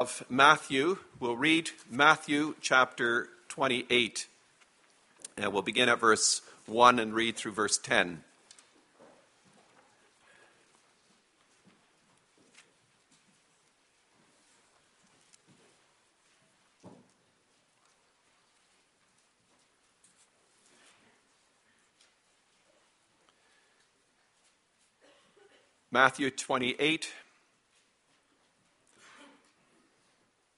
of Matthew. We'll read Matthew chapter 28. And we'll begin at verse 1 and read through verse 10. Matthew 28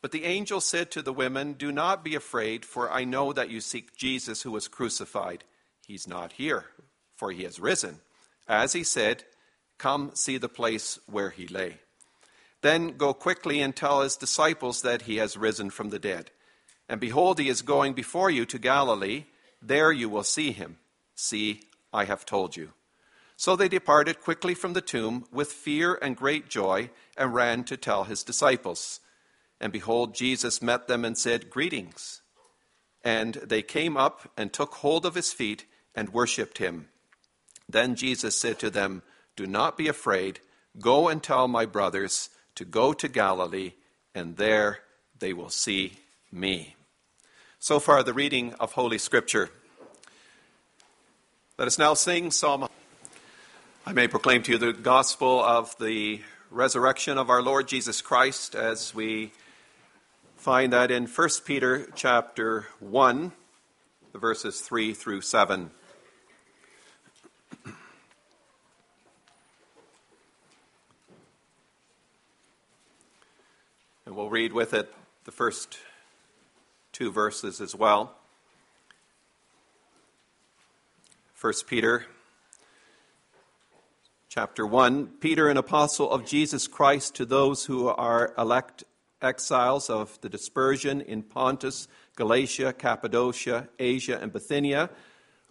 But the angel said to the women, Do not be afraid, for I know that you seek Jesus who was crucified. He's not here, for he has risen. As he said, Come see the place where he lay. Then go quickly and tell his disciples that he has risen from the dead. And behold, he is going before you to Galilee. There you will see him. See, I have told you. So they departed quickly from the tomb with fear and great joy and ran to tell his disciples. And behold, Jesus met them and said, Greetings. And they came up and took hold of his feet and worshipped him. Then Jesus said to them, Do not be afraid. Go and tell my brothers to go to Galilee, and there they will see me. So far, the reading of Holy Scripture. Let us now sing Psalm. I may proclaim to you the gospel of the resurrection of our Lord Jesus Christ as we find that in 1 Peter chapter 1, the verses 3 through 7. And we'll read with it the first two verses as well. 1 Peter chapter 1 Peter, an apostle of Jesus Christ, to those who are elect exiles of the dispersion in Pontus, Galatia, Cappadocia, Asia, and Bithynia,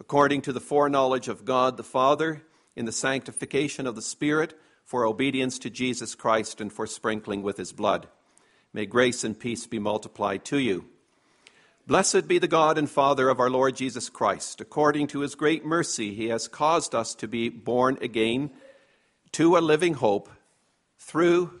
according to the foreknowledge of God the Father, in the sanctification of the Spirit, for obedience to Jesus Christ and for sprinkling with his blood. May grace and peace be multiplied to you. Blessed be the God and Father of our Lord Jesus Christ. According to his great mercy, he has caused us to be born again to a living hope through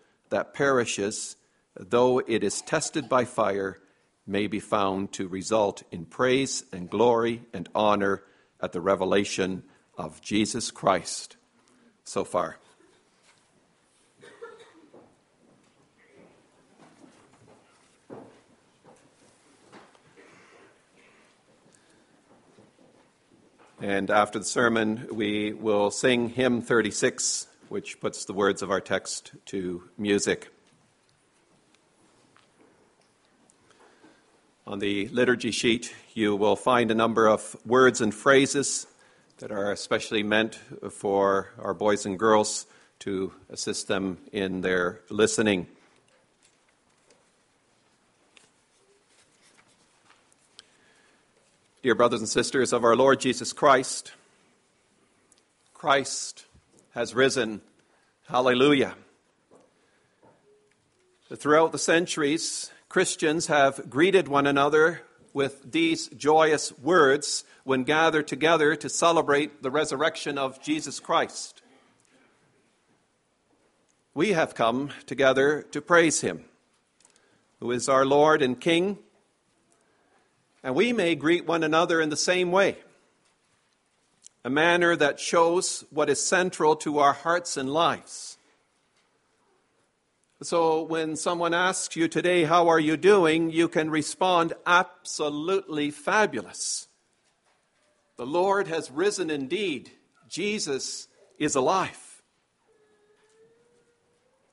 that perishes, though it is tested by fire, may be found to result in praise and glory and honor at the revelation of Jesus Christ. So far. And after the sermon, we will sing hymn 36 which puts the words of our text to music. On the liturgy sheet, you will find a number of words and phrases that are especially meant for our boys and girls to assist them in their listening. Dear brothers and sisters of our Lord Jesus Christ, Christ has risen. Hallelujah. Throughout the centuries, Christians have greeted one another with these joyous words when gathered together to celebrate the resurrection of Jesus Christ. We have come together to praise him, who is our Lord and King, and we may greet one another in the same way a manner that shows what is central to our hearts and lives. So when someone asks you today, How are you doing? you can respond, Absolutely fabulous. The Lord has risen indeed. Jesus is alive.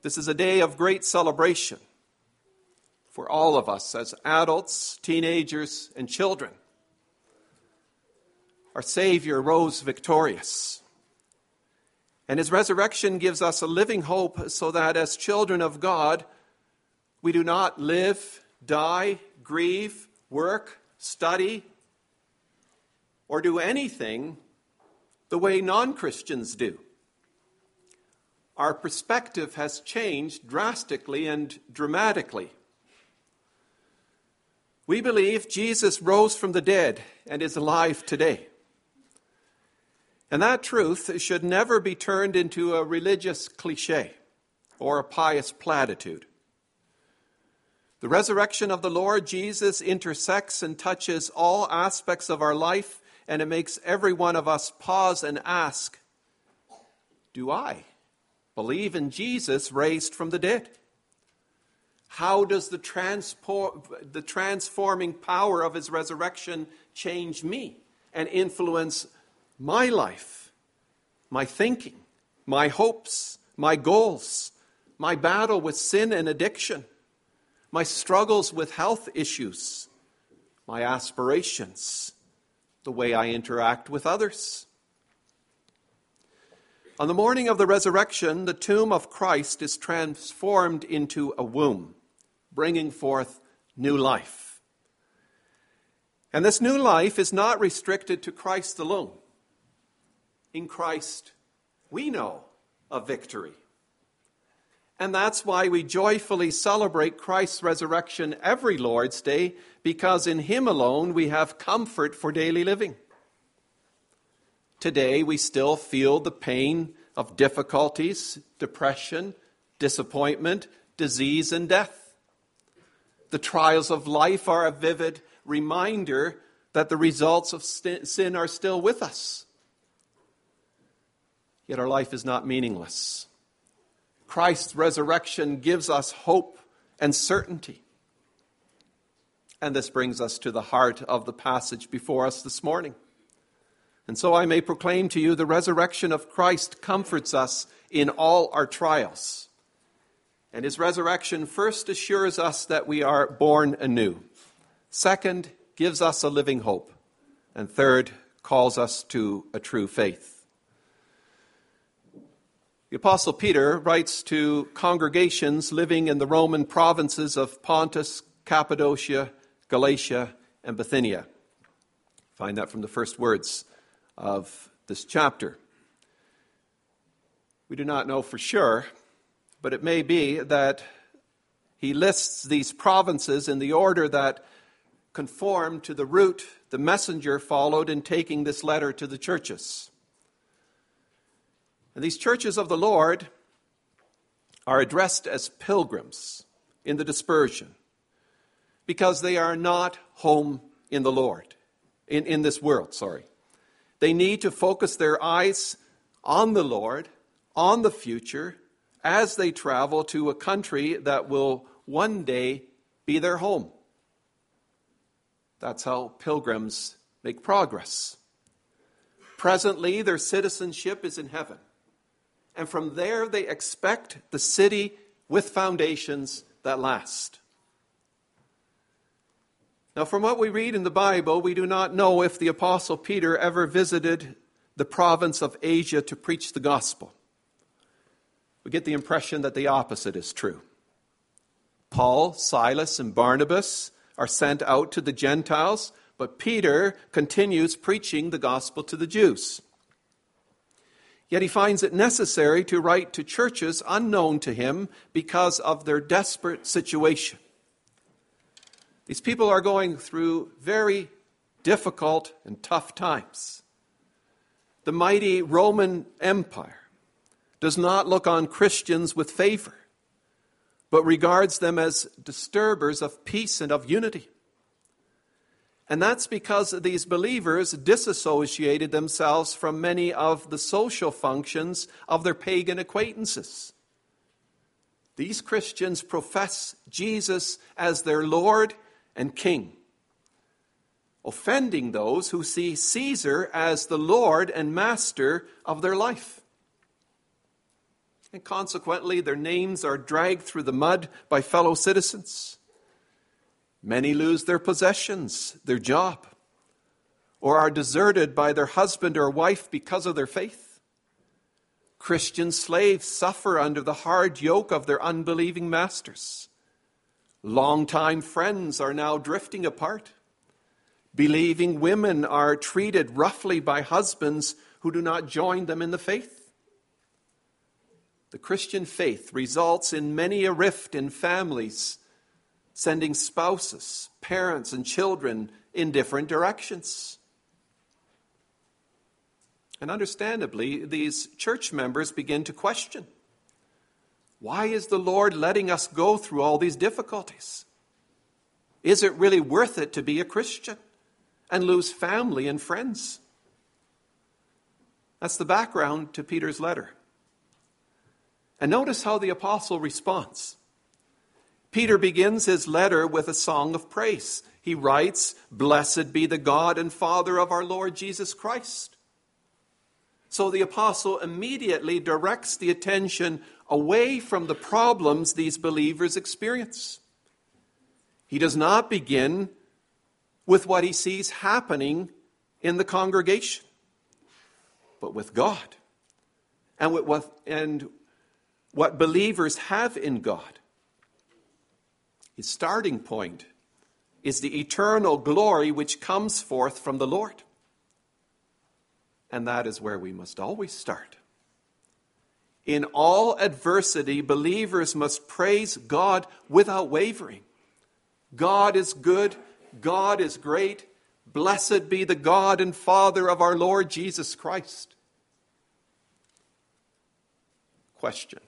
This is a day of great celebration for all of us as adults, teenagers, and children. Our Savior rose victorious. And his resurrection gives us a living hope so that as children of God, we do not live, die, grieve, work, study, or do anything the way non Christians do. Our perspective has changed drastically and dramatically. We believe Jesus rose from the dead and is alive today. And that truth should never be turned into a religious cliche or a pious platitude. The resurrection of the Lord Jesus intersects and touches all aspects of our life, and it makes every one of us pause and ask Do I believe in Jesus raised from the dead? How does the, transport, the transforming power of his resurrection change me and influence my life, my thinking, my hopes, my goals, my battle with sin and addiction, my struggles with health issues, my aspirations, the way I interact with others. On the morning of the resurrection, the tomb of Christ is transformed into a womb, bringing forth new life. And this new life is not restricted to Christ alone. In Christ, we know of victory. And that's why we joyfully celebrate Christ's resurrection every Lord's Day, because in Him alone we have comfort for daily living. Today we still feel the pain of difficulties, depression, disappointment, disease, and death. The trials of life are a vivid reminder that the results of sin are still with us. Yet our life is not meaningless. Christ's resurrection gives us hope and certainty. And this brings us to the heart of the passage before us this morning. And so I may proclaim to you the resurrection of Christ comforts us in all our trials. And his resurrection first assures us that we are born anew. Second, gives us a living hope. And third, calls us to a true faith. The Apostle Peter writes to congregations living in the Roman provinces of Pontus, Cappadocia, Galatia, and Bithynia. Find that from the first words of this chapter. We do not know for sure, but it may be that he lists these provinces in the order that conformed to the route the messenger followed in taking this letter to the churches. And these churches of the Lord are addressed as pilgrims in the dispersion because they are not home in the Lord, in, in this world, sorry. They need to focus their eyes on the Lord, on the future, as they travel to a country that will one day be their home. That's how pilgrims make progress. Presently, their citizenship is in heaven and from there they expect the city with foundations that last. Now, from what we read in the Bible, we do not know if the Apostle Peter ever visited the province of Asia to preach the gospel. We get the impression that the opposite is true. Paul, Silas, and Barnabas are sent out to the Gentiles, but Peter continues preaching the gospel to the Jews. Yet he finds it necessary to write to churches unknown to him because of their desperate situation. These people are going through very difficult and tough times. The mighty Roman Empire does not look on Christians with favor, but regards them as disturbers of peace and of unity. And that's because these believers disassociated themselves from many of the social functions of their pagan acquaintances. These Christians profess Jesus as their Lord and King. offending those who see Caesar as the Lord and master of their life. And consequently, their names are dragged through the mud by fellow citizens. Many lose their possessions, their job, or are deserted by their husband or wife because of their faith. Christian slaves suffer under the hard yoke of their unbelieving masters. Longtime friends are now drifting apart. Believing women are treated roughly by husbands who do not join them in the faith. The Christian faith results in many a rift in families, sending spouses, parents, and children in different directions. And understandably, these church members begin to question why is the Lord letting us go through all these difficulties? Is it really worth it to be a Christian and lose family and friends? That's the background to Peter's letter. And notice how the apostle responds. Peter begins his letter with a song of praise. He writes, Blessed be the God and Father of our Lord Jesus Christ. So the apostle immediately directs the attention away from the problems these believers experience. He does not begin with what he sees happening in the congregation, but with God and with and what believers have in God. His starting point is the eternal glory which comes forth from the Lord. And that is where we must always start. In all adversity, believers must praise God without wavering. God is good. God is great. Blessed be the God and Father of our Lord Jesus Christ. Question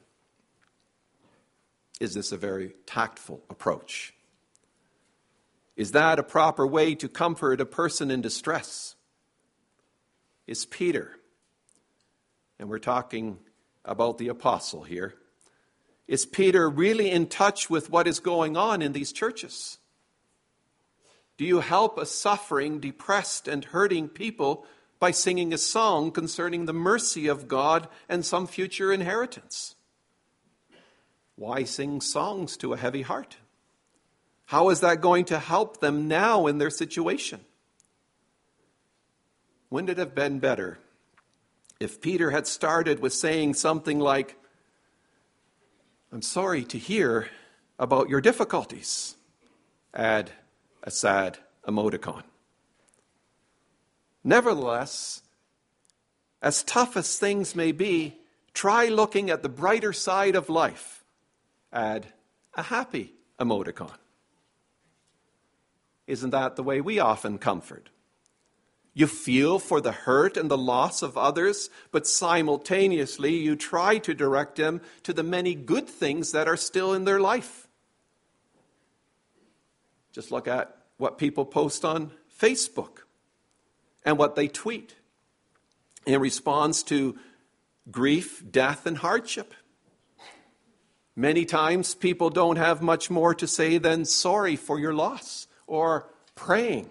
Is this a very tactful approach? Is that a proper way to comfort a person in distress? Is Peter, and we're talking about the apostle here. Is Peter really in touch with what is going on in these churches? Do you help a suffering, depressed, and hurting people by singing a song concerning the mercy of God and some future inheritance? Why sing songs to a heavy heart? How is that going to help them now in their situation? Wouldn't it have been better if Peter had started with saying something like, I'm sorry to hear about your difficulties, add a sad emoticon. Nevertheless, as tough as things may be, try looking at the brighter side of life. Add a happy emoticon. Isn't that the way we often comfort? You feel for the hurt and the loss of others, but simultaneously you try to direct them to the many good things that are still in their life. Just look at what people post on Facebook and what they tweet in response to grief, death, and hardship. Many times people don't have much more to say than sorry for your loss or praying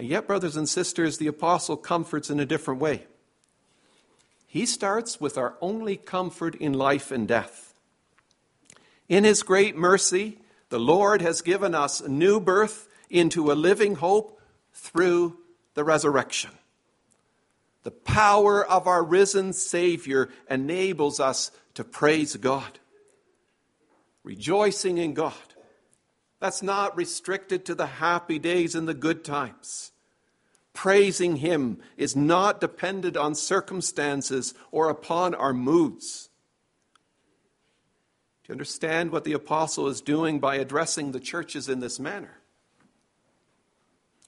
and yet, brothers and sisters, the apostle comforts in a different way. He starts with our only comfort in life and death. In his great mercy, the Lord has given us new birth into a living hope through the resurrection. The power of our risen Savior enables us to praise God, rejoicing in God that's not restricted to the happy days and the good times. Praising Him is not dependent on circumstances or upon our moods. Do you understand what the apostle is doing by addressing the churches in this manner?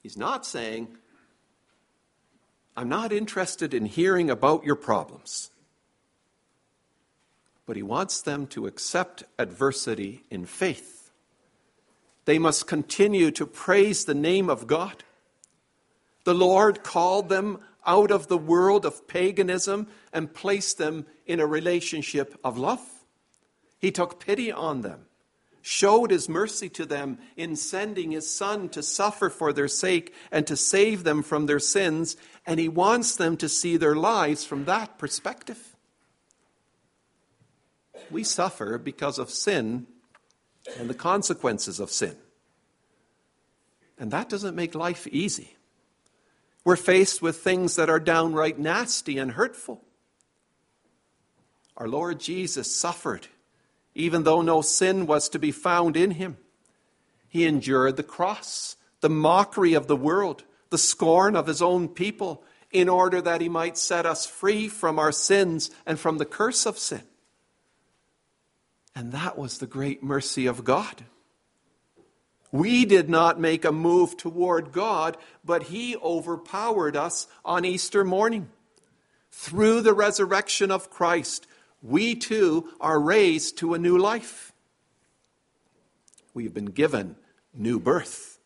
He's not saying, I'm not interested in hearing about your problems. But he wants them to accept adversity in faith they must continue to praise the name of God. The Lord called them out of the world of paganism and placed them in a relationship of love. He took pity on them, showed his mercy to them in sending his Son to suffer for their sake and to save them from their sins, and he wants them to see their lives from that perspective. We suffer because of sin and the consequences of sin. And that doesn't make life easy. We're faced with things that are downright nasty and hurtful. Our Lord Jesus suffered even though no sin was to be found in him. He endured the cross, the mockery of the world, the scorn of his own people, in order that he might set us free from our sins and from the curse of sin. And that was the great mercy of God. We did not make a move toward God, but He overpowered us on Easter morning. Through the resurrection of Christ, we too are raised to a new life. We've been given new birth.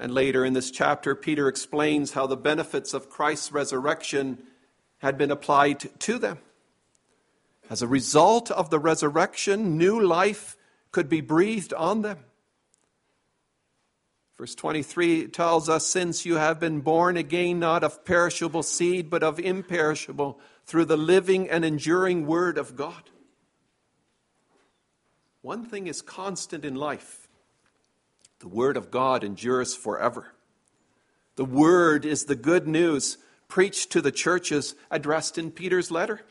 And later in this chapter, Peter explains how the benefits of Christ's resurrection had been applied to them. As a result of the resurrection, new life could be breathed on them. Verse 23 tells us, Since you have been born again, not of perishable seed, but of imperishable through the living and enduring Word of God. One thing is constant in life the Word of God endures forever. The Word is the good news preached to the churches addressed in Peter's letter.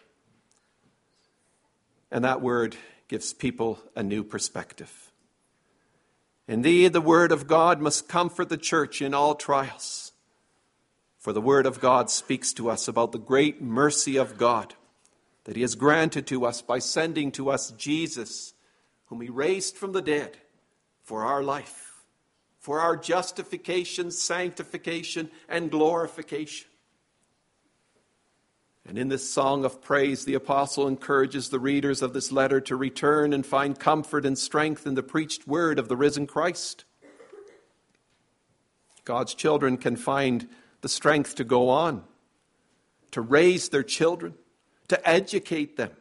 And that Word gives people a new perspective. Indeed, the Word of God must comfort the church in all trials. For the Word of God speaks to us about the great mercy of God that He has granted to us by sending to us Jesus, whom He raised from the dead for our life, for our justification, sanctification, and glorification. And in this song of praise, the apostle encourages the readers of this letter to return and find comfort and strength in the preached word of the risen Christ. God's children can find the strength to go on, to raise their children, to educate them,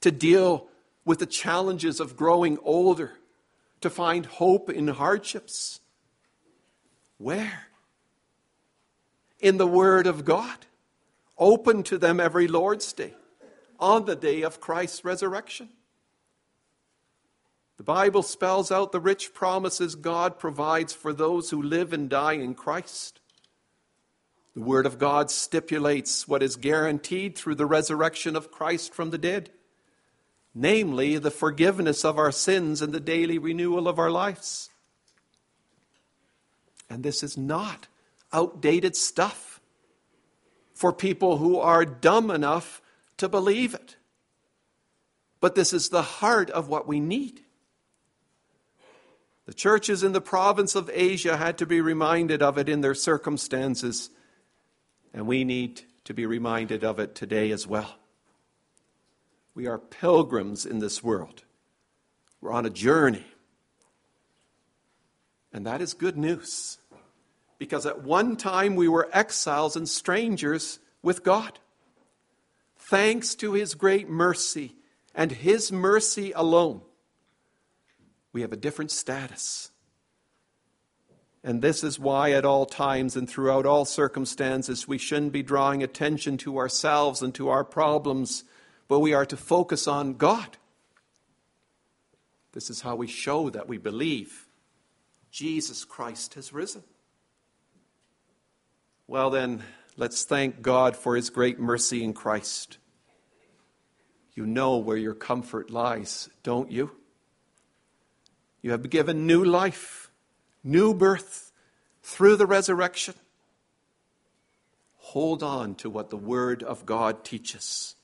to deal with the challenges of growing older, to find hope in hardships. Where? In the Word of God, open to them every Lord's Day, on the day of Christ's resurrection. The Bible spells out the rich promises God provides for those who live and die in Christ. The Word of God stipulates what is guaranteed through the resurrection of Christ from the dead, namely, the forgiveness of our sins and the daily renewal of our lives. And this is not outdated stuff for people who are dumb enough to believe it. But this is the heart of what we need. The churches in the province of Asia had to be reminded of it in their circumstances and we need to be reminded of it today as well. We are pilgrims in this world, we're on a journey. And that is good news. Because at one time we were exiles and strangers with God. Thanks to His great mercy and His mercy alone, we have a different status. And this is why, at all times and throughout all circumstances, we shouldn't be drawing attention to ourselves and to our problems, but we are to focus on God. This is how we show that we believe Jesus Christ has risen. Well, then, let's thank God for his great mercy in Christ. You know where your comfort lies, don't you? You have been given new life new birth through the resurrection. Hold on to what the Word of God teaches.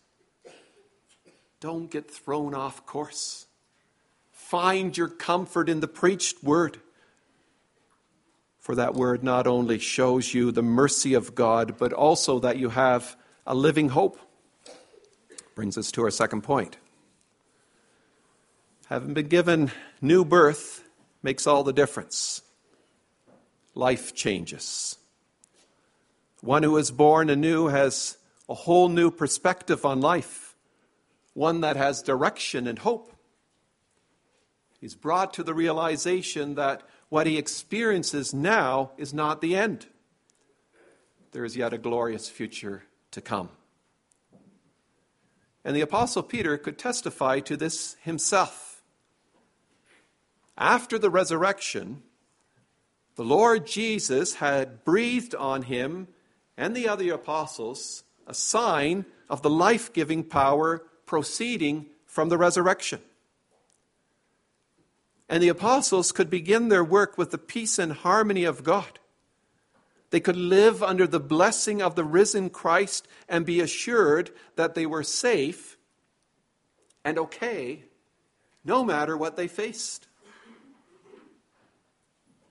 Don't get thrown off course. Find your comfort in the preached Word. For that Word not only shows you the mercy of God, but also that you have a living hope. Brings us to our second point. Having been given new birth makes all the difference life changes. One who is born anew has a whole new perspective on life, one that has direction and hope. He's brought to the realization that what he experiences now is not the end. There is yet a glorious future to come. And the Apostle Peter could testify to this himself. After the resurrection, the Lord Jesus had breathed on him and the other apostles a sign of the life giving power proceeding from the resurrection. And the apostles could begin their work with the peace and harmony of God. They could live under the blessing of the risen Christ and be assured that they were safe and okay no matter what they faced.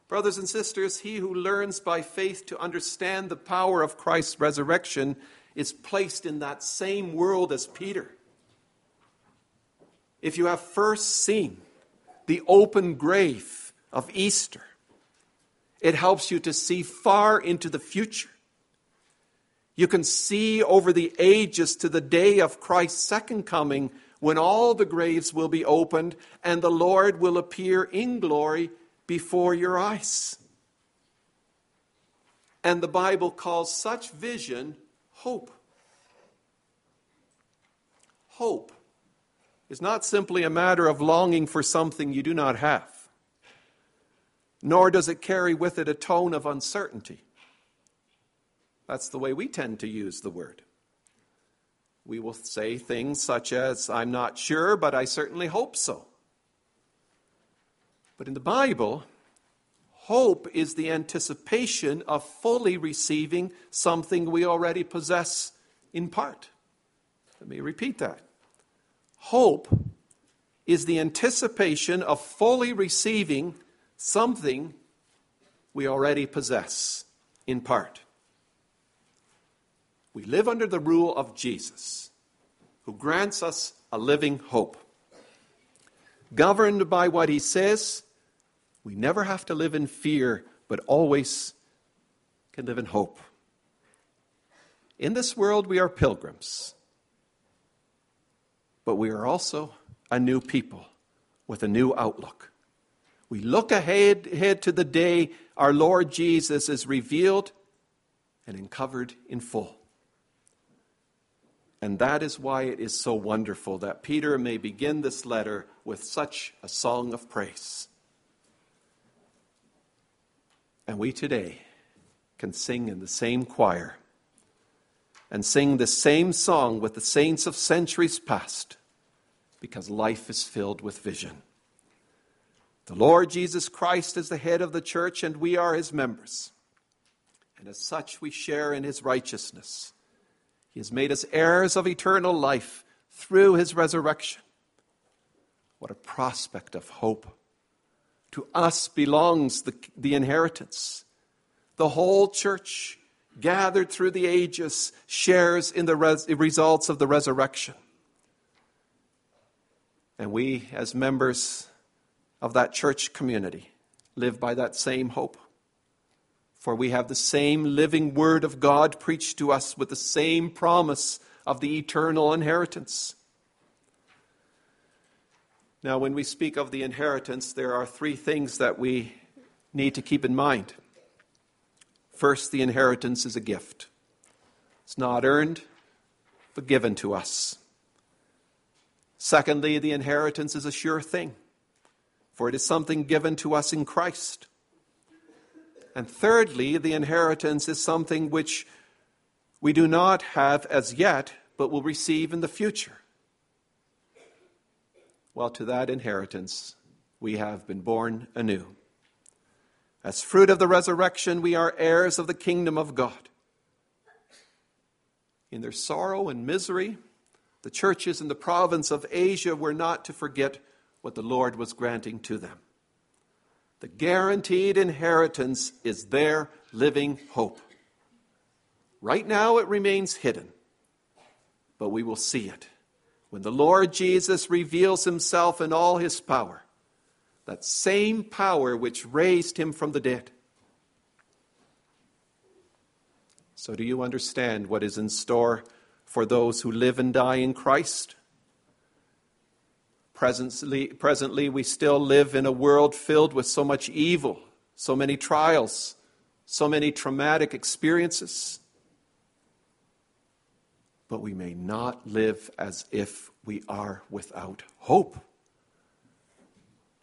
Brothers and sisters, he who learns by faith to understand the power of Christ's resurrection is placed in that same world as Peter. If you have first seen the open grave of Easter. It helps you to see far into the future. You can see over the ages to the day of Christ's second coming when all the graves will be opened and the Lord will appear in glory before your eyes. And the Bible calls such vision hope. Hope is not simply a matter of longing for something you do not have, nor does it carry with it a tone of uncertainty. That's the way we tend to use the word. We will say things such as, I'm not sure, but I certainly hope so. But in the Bible, hope is the anticipation of fully receiving something we already possess in part. Let me repeat that. Hope is the anticipation of fully receiving something we already possess in part. We live under the rule of Jesus, who grants us a living hope. Governed by what he says, we never have to live in fear, but always can live in hope. In this world, we are pilgrims but we are also a new people with a new outlook. We look ahead, ahead to the day our Lord Jesus is revealed and uncovered in full. And that is why it is so wonderful that Peter may begin this letter with such a song of praise. And we today can sing in the same choir and sing the same song with the saints of centuries past because life is filled with vision. The Lord Jesus Christ is the head of the church, and we are his members. And as such, we share in his righteousness. He has made us heirs of eternal life through his resurrection. What a prospect of hope! To us belongs the, the inheritance. The whole church, gathered through the ages, shares in the res- results of the resurrection. And we, as members of that church community, live by that same hope. For we have the same living word of God preached to us with the same promise of the eternal inheritance. Now, when we speak of the inheritance, there are three things that we need to keep in mind. First, the inheritance is a gift, it's not earned, but given to us. Secondly, the inheritance is a sure thing, for it is something given to us in Christ. And thirdly, the inheritance is something which we do not have as yet, but will receive in the future. Well, to that inheritance, we have been born anew. As fruit of the resurrection, we are heirs of the kingdom of God. In their sorrow and misery, the churches in the province of Asia were not to forget what the Lord was granting to them. The guaranteed inheritance is their living hope. Right now it remains hidden, but we will see it when the Lord Jesus reveals himself in all his power, that same power which raised him from the dead. So, do you understand what is in store for those who live and die in Christ. Presently, presently, we still live in a world filled with so much evil, so many trials, so many traumatic experiences. But we may not live as if we are without hope.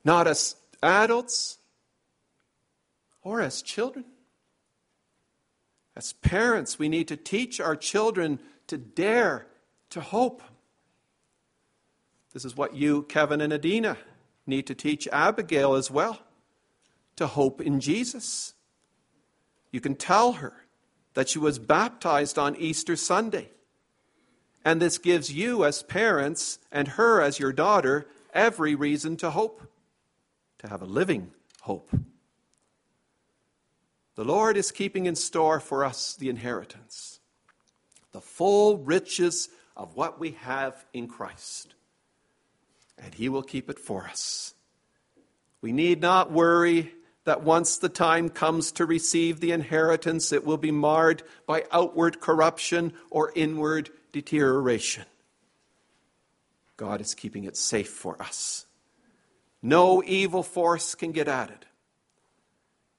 Not as adults or as children. As parents, we need to teach our children to dare to hope. This is what you, Kevin and Adina, need to teach Abigail as well to hope in Jesus. You can tell her that she was baptized on Easter Sunday. And this gives you, as parents, and her, as your daughter, every reason to hope, to have a living hope. The Lord is keeping in store for us the inheritance, the full riches of what we have in Christ and He will keep it for us. We need not worry that once the time comes to receive the inheritance, it will be marred by outward corruption or inward deterioration. God is keeping it safe for us. No evil force can get at it.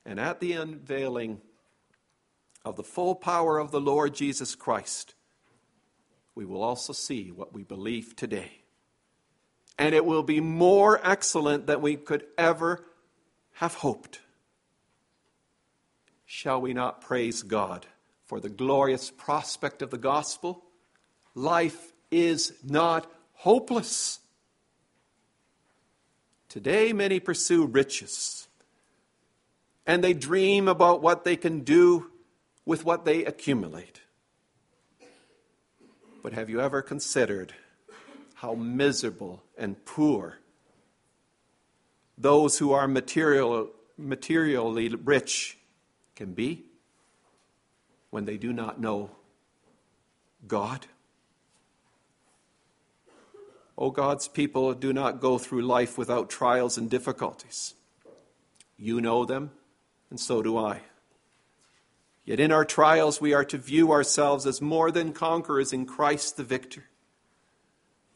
And at the unveiling of the full power of the Lord Jesus Christ, we will also see what we believe today and it will be more excellent than we could ever have hoped. Shall we not praise God for the glorious prospect of the gospel? Life is not hopeless. Today, many pursue riches, and they dream about what they can do with what they accumulate. But have you ever considered how miserable and poor those who are material, materially rich can be when they do not know God. Oh, God's people do not go through life without trials and difficulties. You know them, and so do I. Yet in our trials, we are to view ourselves as more than conquerors in Christ the victor.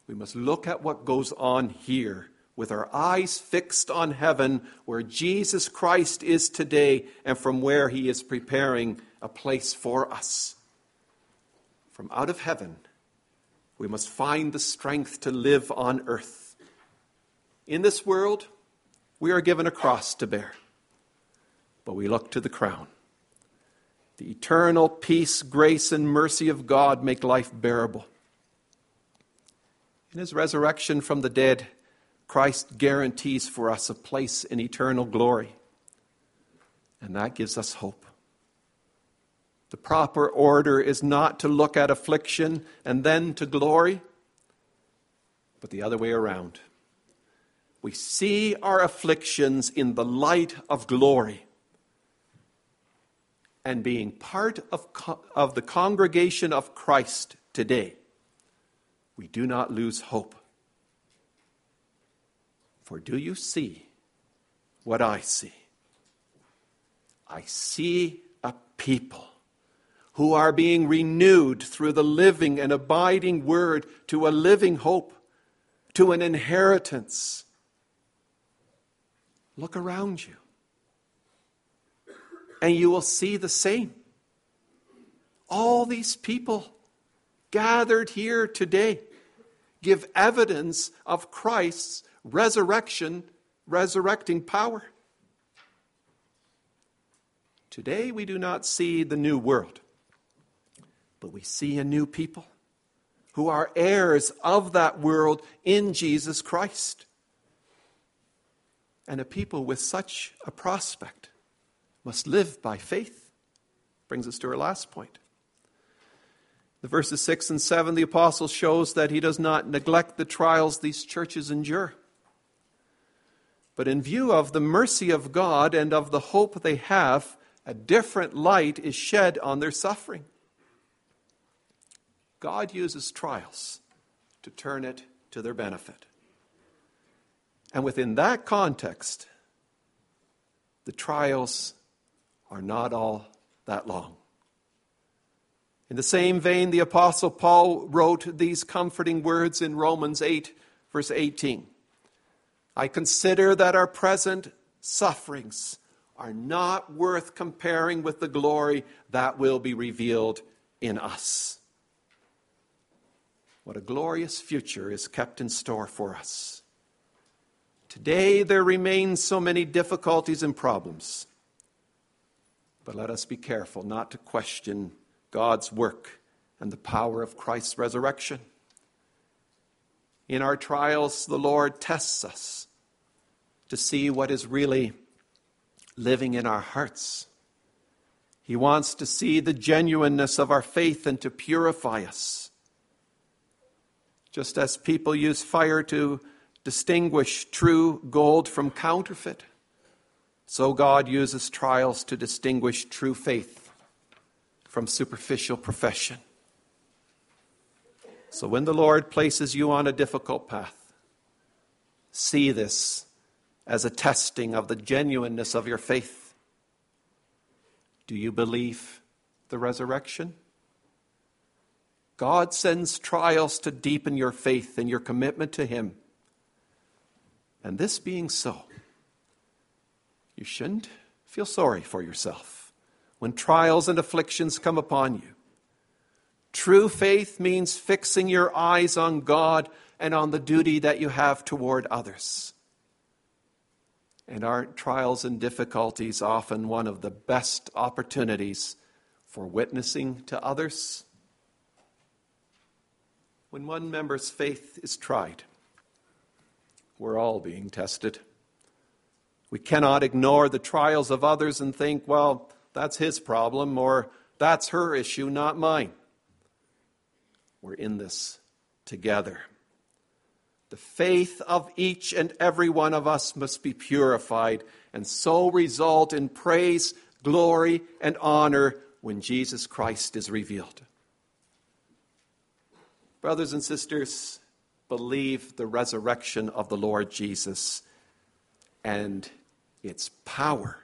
We must look at what goes on here with our eyes fixed on heaven, where Jesus Christ is today and from where he is preparing a place for us. From out of heaven, we must find the strength to live on earth. In this world, we are given a cross to bear, but we look to the crown. The eternal peace, grace, and mercy of God make life bearable. In his resurrection from the dead, Christ guarantees for us a place in eternal glory. And that gives us hope. The proper order is not to look at affliction and then to glory, but the other way around. We see our afflictions in the light of glory. And being part of, of the congregation of Christ today, we do not lose hope. For do you see what I see? I see a people who are being renewed through the living and abiding word to a living hope, to an inheritance. Look around you, and you will see the same. All these people gathered here today give evidence of Christ's resurrection, resurrecting power. Today we do not see the new world, but we see a new people who are heirs of that world in Jesus Christ. And a people with such a prospect must live by faith. Brings us to our last point. The verses 6 and 7, the apostle shows that he does not neglect the trials these churches endure. But in view of the mercy of God and of the hope they have, a different light is shed on their suffering. God uses trials to turn it to their benefit. And within that context, the trials are not all that long. In the same vein, the Apostle Paul wrote these comforting words in Romans 8, verse 18. I consider that our present sufferings are not worth comparing with the glory that will be revealed in us. What a glorious future is kept in store for us. Today, there remain so many difficulties and problems. But let us be careful not to question God's work and the power of Christ's resurrection. In our trials, the Lord tests us to see what is really living in our hearts. He wants to see the genuineness of our faith and to purify us. Just as people use fire to distinguish true gold from counterfeit, so God uses trials to distinguish true faith from superficial profession. So when the Lord places you on a difficult path, see this as a testing of the genuineness of your faith. Do you believe the resurrection? God sends trials to deepen your faith and your commitment to Him. And this being so, you shouldn't feel sorry for yourself when trials and afflictions come upon you. True faith means fixing your eyes on God and on the duty that you have toward others. And aren't trials and difficulties often one of the best opportunities for witnessing to others? When one member's faith is tried, we're all being tested. We cannot ignore the trials of others and think, well, that's his problem or that's her issue, not mine. We're in this together. The faith of each and every one of us must be purified and so result in praise, glory, and honor when Jesus Christ is revealed. Brothers and sisters, believe the resurrection of the Lord Jesus and its power.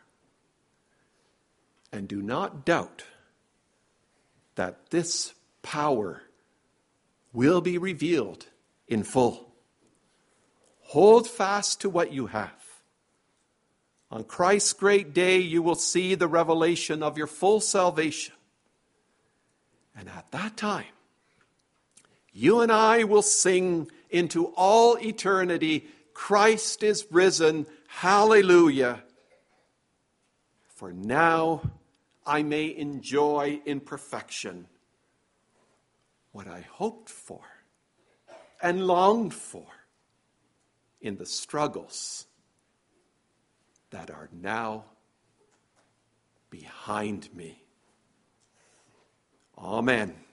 And do not doubt that this power will be revealed in full. Hold fast to what you have. On Christ's great day, you will see the revelation of your full salvation. And at that time, you and I will sing into all eternity Christ is risen. Hallelujah. For now I may enjoy in perfection what I hoped for and longed for in the struggles that are now behind me. Amen.